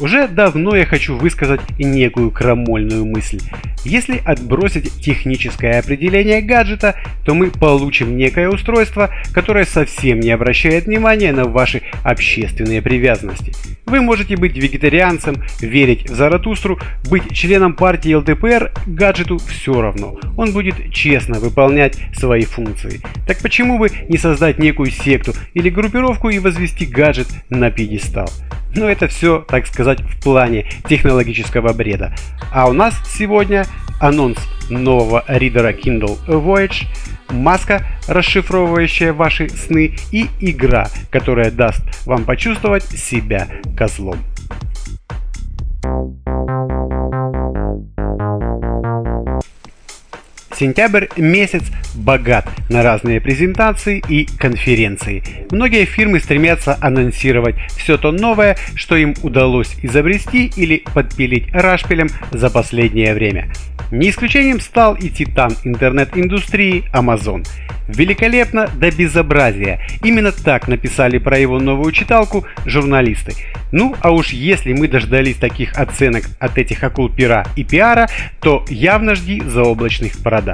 Уже давно я хочу высказать некую крамольную мысль. Если отбросить техническое определение гаджета, то мы получим некое устройство, которое совсем не обращает внимания на ваши общественные привязанности. Вы можете быть вегетарианцем, верить в Заратустру, быть членом партии ЛДПР, гаджету все равно. Он будет честно выполнять свои функции. Так почему бы не создать некую секту или группировку и возвести гаджет на пьедестал? Но это все, так сказать, в плане технологического бреда. А у нас сегодня анонс нового ридера Kindle Voyage, маска, расшифровывающая ваши сны и игра, которая даст вам почувствовать себя козлом. Сентябрь месяц богат на разные презентации и конференции. Многие фирмы стремятся анонсировать все то новое, что им удалось изобрести или подпилить рашпилем за последнее время. Не исключением стал и титан интернет-индустрии Amazon. Великолепно до безобразия. Именно так написали про его новую читалку журналисты. Ну, а уж если мы дождались таких оценок от этих акул пера и пиара, то явно жди заоблачных продаж.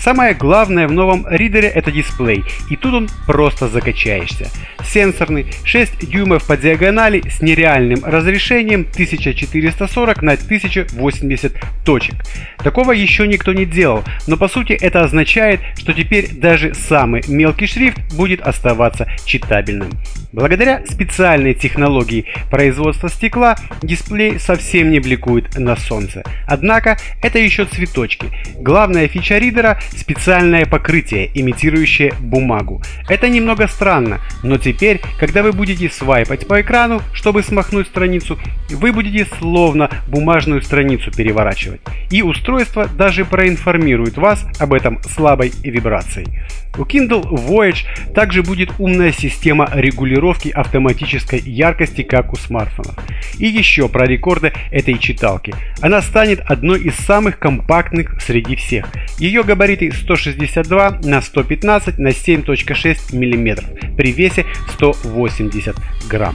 Самое главное в новом ридере это дисплей, и тут он просто закачаешься. Сенсорный, 6 дюймов по диагонали с нереальным разрешением 1440 на 1080 точек. Такого еще никто не делал, но по сути это означает, что теперь даже самый мелкий шрифт будет оставаться читабельным. Благодаря специальной технологии производства стекла дисплей совсем не бликует на солнце. Однако это еще цветочки. Главная фича ридера – специальное покрытие, имитирующее бумагу. Это немного странно, но теперь, когда вы будете свайпать по экрану, чтобы смахнуть страницу, вы будете словно бумажную страницу переворачивать. И устройство даже проинформирует вас об этом слабой вибрацией. У Kindle Voyage также будет умная система регулировки автоматической яркости, как у смартфонов. И еще про рекорды этой читалки. Она станет одной из самых компактных среди всех. Ее габариты 162 на 115 на 7.6 мм при весе 180 грамм.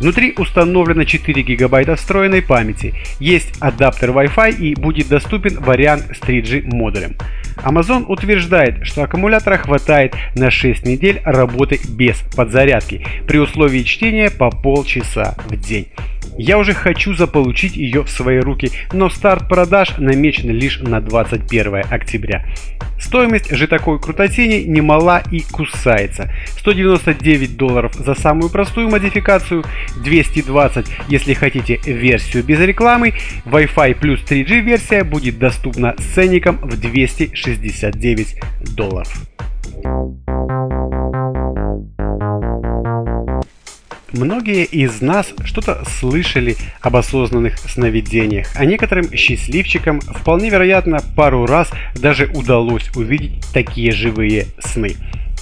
Внутри установлено 4 гигабайта встроенной памяти, есть адаптер Wi-Fi и будет доступен вариант с 3G модулем. Amazon утверждает, что аккумулятора хватает на 6 недель работы без подзарядки, при условии чтения по полчаса в день. Я уже хочу заполучить ее в свои руки, но старт продаж намечен лишь на 21 октября. Стоимость же такой крутотени немала и кусается. 199 долларов за самую простую модификацию, 220 если хотите версию без рекламы, Wi-Fi плюс 3G версия будет доступна с ценником в 269 долларов. Многие из нас что-то слышали об осознанных сновидениях, а некоторым счастливчикам вполне вероятно пару раз даже удалось увидеть такие живые сны.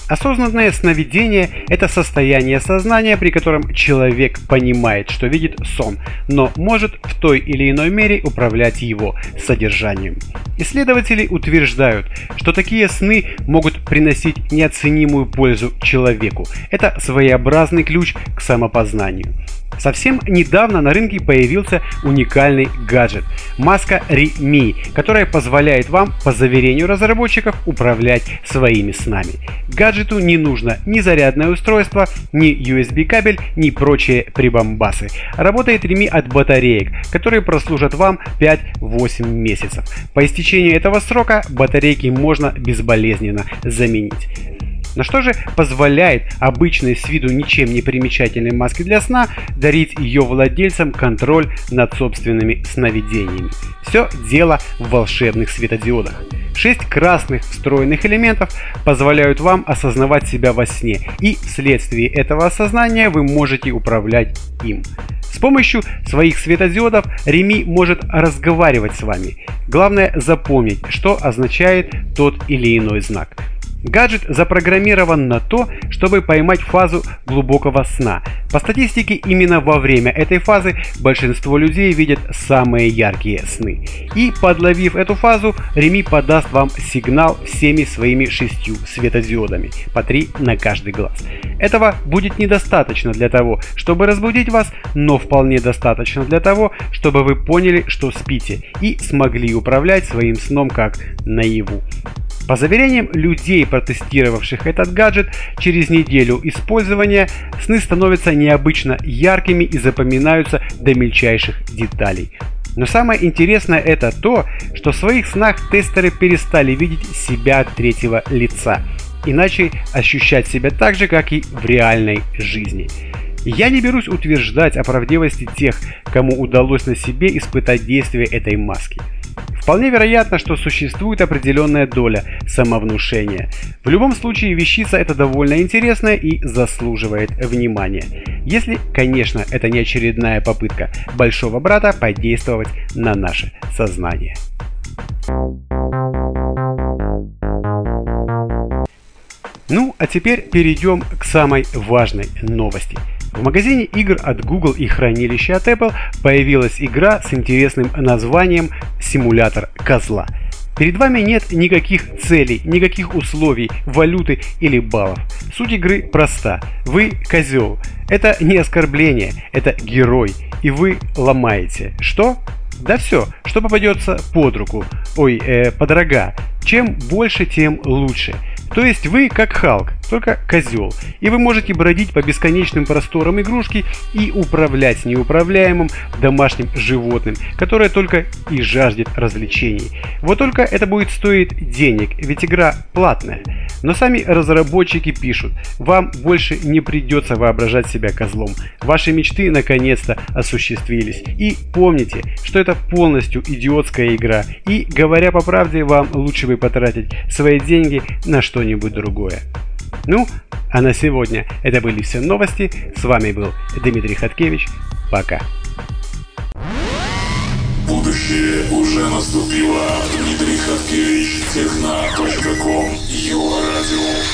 Осознанное сновидение – это состояние сознания, при котором человек понимает, что видит сон, но может в той или иной мере управлять его содержанием. Исследователи утверждают, что такие сны могут приносить неоценимую пользу человеку. Это своеобразный ключ к самопознанию. Совсем недавно на рынке появился уникальный гаджет – маска ReMe, которая позволяет вам, по заверению разработчиков, управлять своими снами. Гаджету не нужно ни зарядное устройство, ни USB кабель, ни прочие прибамбасы. Работает ReMe от батареек, которые прослужат вам 5-8 месяцев. По истечению этого срока батарейки можно безболезненно заменить. На что же позволяет обычной с виду ничем не примечательной маске для сна дарить ее владельцам контроль над собственными сновидениями? Все дело в волшебных светодиодах. Шесть красных встроенных элементов позволяют вам осознавать себя во сне, и вследствие этого осознания вы можете управлять им. С помощью своих светодиодов Реми может разговаривать с вами. Главное запомнить, что означает тот или иной знак. Гаджет запрограммирован на то, чтобы поймать фазу глубокого сна. По статистике, именно во время этой фазы большинство людей видят самые яркие сны. И подловив эту фазу, Реми подаст вам сигнал всеми своими шестью светодиодами, по три на каждый глаз. Этого будет недостаточно для того, чтобы разбудить вас, но вполне достаточно для того, чтобы вы поняли, что спите и смогли управлять своим сном как наяву. По заверениям людей, протестировавших этот гаджет, через неделю использования сны становятся необычно яркими и запоминаются до мельчайших деталей. Но самое интересное это то, что в своих снах тестеры перестали видеть себя третьего лица, иначе ощущать себя так же, как и в реальной жизни. Я не берусь утверждать о правдивости тех, кому удалось на себе испытать действие этой маски. Вполне вероятно, что существует определенная доля самовнушения. В любом случае, вещица это довольно интересная и заслуживает внимания. Если, конечно, это не очередная попытка большого брата подействовать на наше сознание. Ну, а теперь перейдем к самой важной новости – в магазине игр от Google и хранилища от Apple появилась игра с интересным названием «Симулятор козла». Перед вами нет никаких целей, никаких условий, валюты или баллов. Суть игры проста. Вы козел. Это не оскорбление, это герой. И вы ломаете. Что? Да все, что попадется под руку. Ой, э, под рога. Чем больше, тем лучше. То есть вы как Халк, только козел. И вы можете бродить по бесконечным просторам игрушки и управлять неуправляемым домашним животным, которое только и жаждет развлечений. Вот только это будет стоить денег, ведь игра платная. Но сами разработчики пишут, вам больше не придется воображать себя козлом. Ваши мечты наконец-то осуществились. И помните, что это полностью идиотская игра. И говоря по правде, вам лучше бы потратить свои деньги на что-нибудь другое. Ну, а на сегодня это были все новости. С вами был Дмитрий Хаткевич. Пока. Будущее уже наступило. Дмитрий Хаткевич, техна.ком, Его радио.